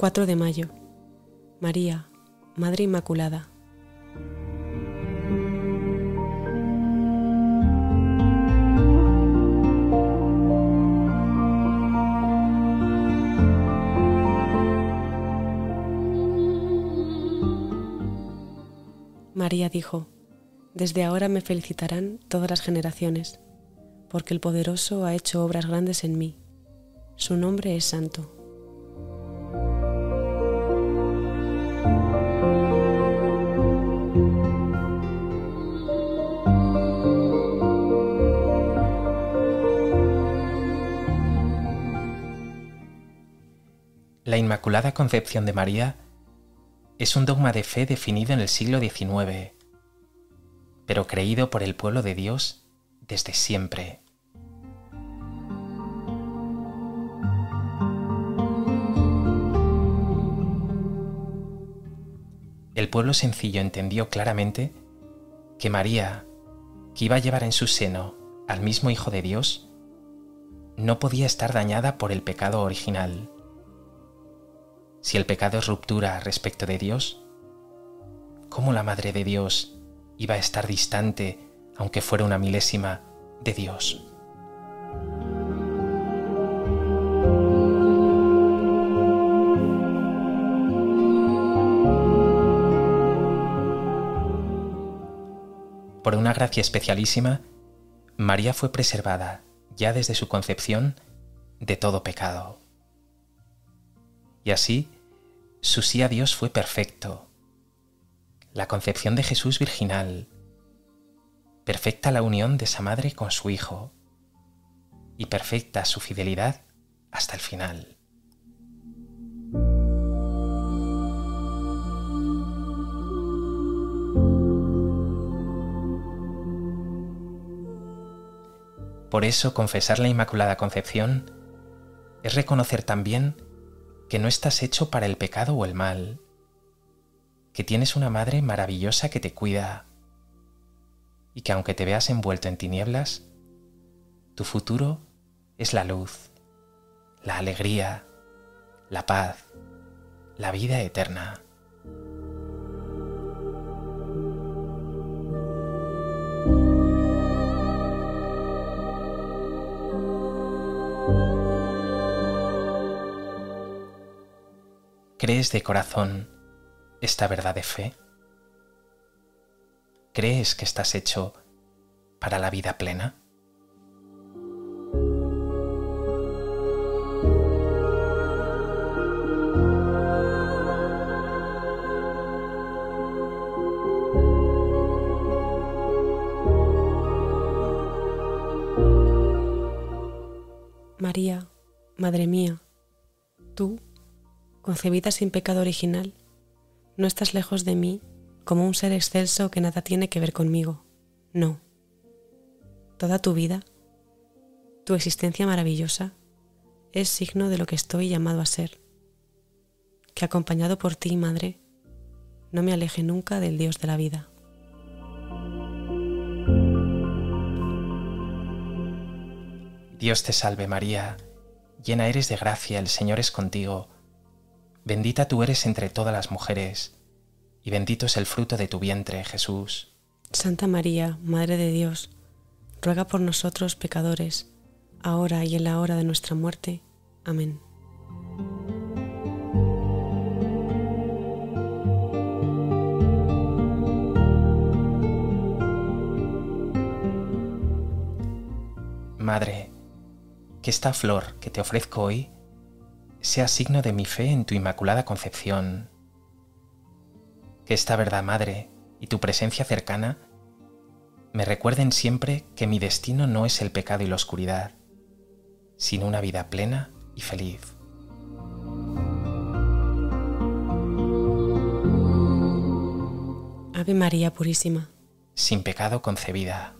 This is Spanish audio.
4 de mayo. María, Madre Inmaculada. María dijo, Desde ahora me felicitarán todas las generaciones, porque el poderoso ha hecho obras grandes en mí. Su nombre es santo. La Inmaculada Concepción de María es un dogma de fe definido en el siglo XIX, pero creído por el pueblo de Dios desde siempre. El pueblo sencillo entendió claramente que María, que iba a llevar en su seno al mismo Hijo de Dios, no podía estar dañada por el pecado original si el pecado es ruptura respecto de Dios, ¿cómo la Madre de Dios iba a estar distante, aunque fuera una milésima, de Dios? Por una gracia especialísima, María fue preservada, ya desde su concepción, de todo pecado. Y así, su sí a Dios fue perfecto. La concepción de Jesús virginal, perfecta la unión de esa madre con su Hijo, y perfecta su fidelidad hasta el final. Por eso confesar la Inmaculada Concepción es reconocer también que no estás hecho para el pecado o el mal, que tienes una madre maravillosa que te cuida y que aunque te veas envuelto en tinieblas, tu futuro es la luz, la alegría, la paz, la vida eterna. ¿Crees de corazón esta verdad de fe? ¿Crees que estás hecho para la vida plena? María, Madre mía, tú concebida sin pecado original, no estás lejos de mí como un ser excelso que nada tiene que ver conmigo. No. Toda tu vida, tu existencia maravillosa, es signo de lo que estoy llamado a ser. Que acompañado por ti, Madre, no me aleje nunca del Dios de la vida. Dios te salve María, llena eres de gracia, el Señor es contigo Bendita tú eres entre todas las mujeres, y bendito es el fruto de tu vientre, Jesús. Santa María, Madre de Dios, ruega por nosotros pecadores, ahora y en la hora de nuestra muerte. Amén. Madre, que esta flor que te ofrezco hoy sea signo de mi fe en tu Inmaculada Concepción. Que esta verdad, Madre, y tu presencia cercana me recuerden siempre que mi destino no es el pecado y la oscuridad, sino una vida plena y feliz. Ave María Purísima. Sin pecado concebida.